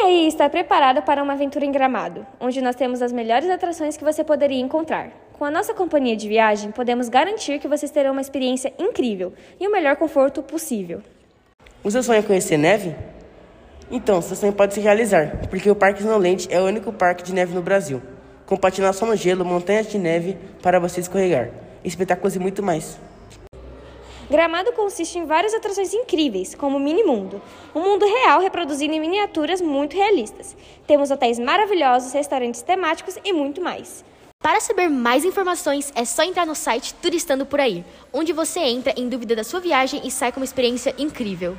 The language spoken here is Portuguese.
Quem aí está preparado para uma aventura em Gramado, onde nós temos as melhores atrações que você poderia encontrar? Com a nossa companhia de viagem, podemos garantir que vocês terão uma experiência incrível e o melhor conforto possível. O seu sonho é conhecer neve? Então, seu sonho pode se realizar, porque o Parque Snowland é o único parque de neve no Brasil, com patinação no gelo, montanhas de neve para você escorregar, espetáculos e muito mais. Gramado consiste em várias atrações incríveis, como o Mini Mundo, um mundo real reproduzido em miniaturas muito realistas. Temos hotéis maravilhosos, restaurantes temáticos e muito mais. Para saber mais informações, é só entrar no site Turistando Por Aí, onde você entra em dúvida da sua viagem e sai com uma experiência incrível.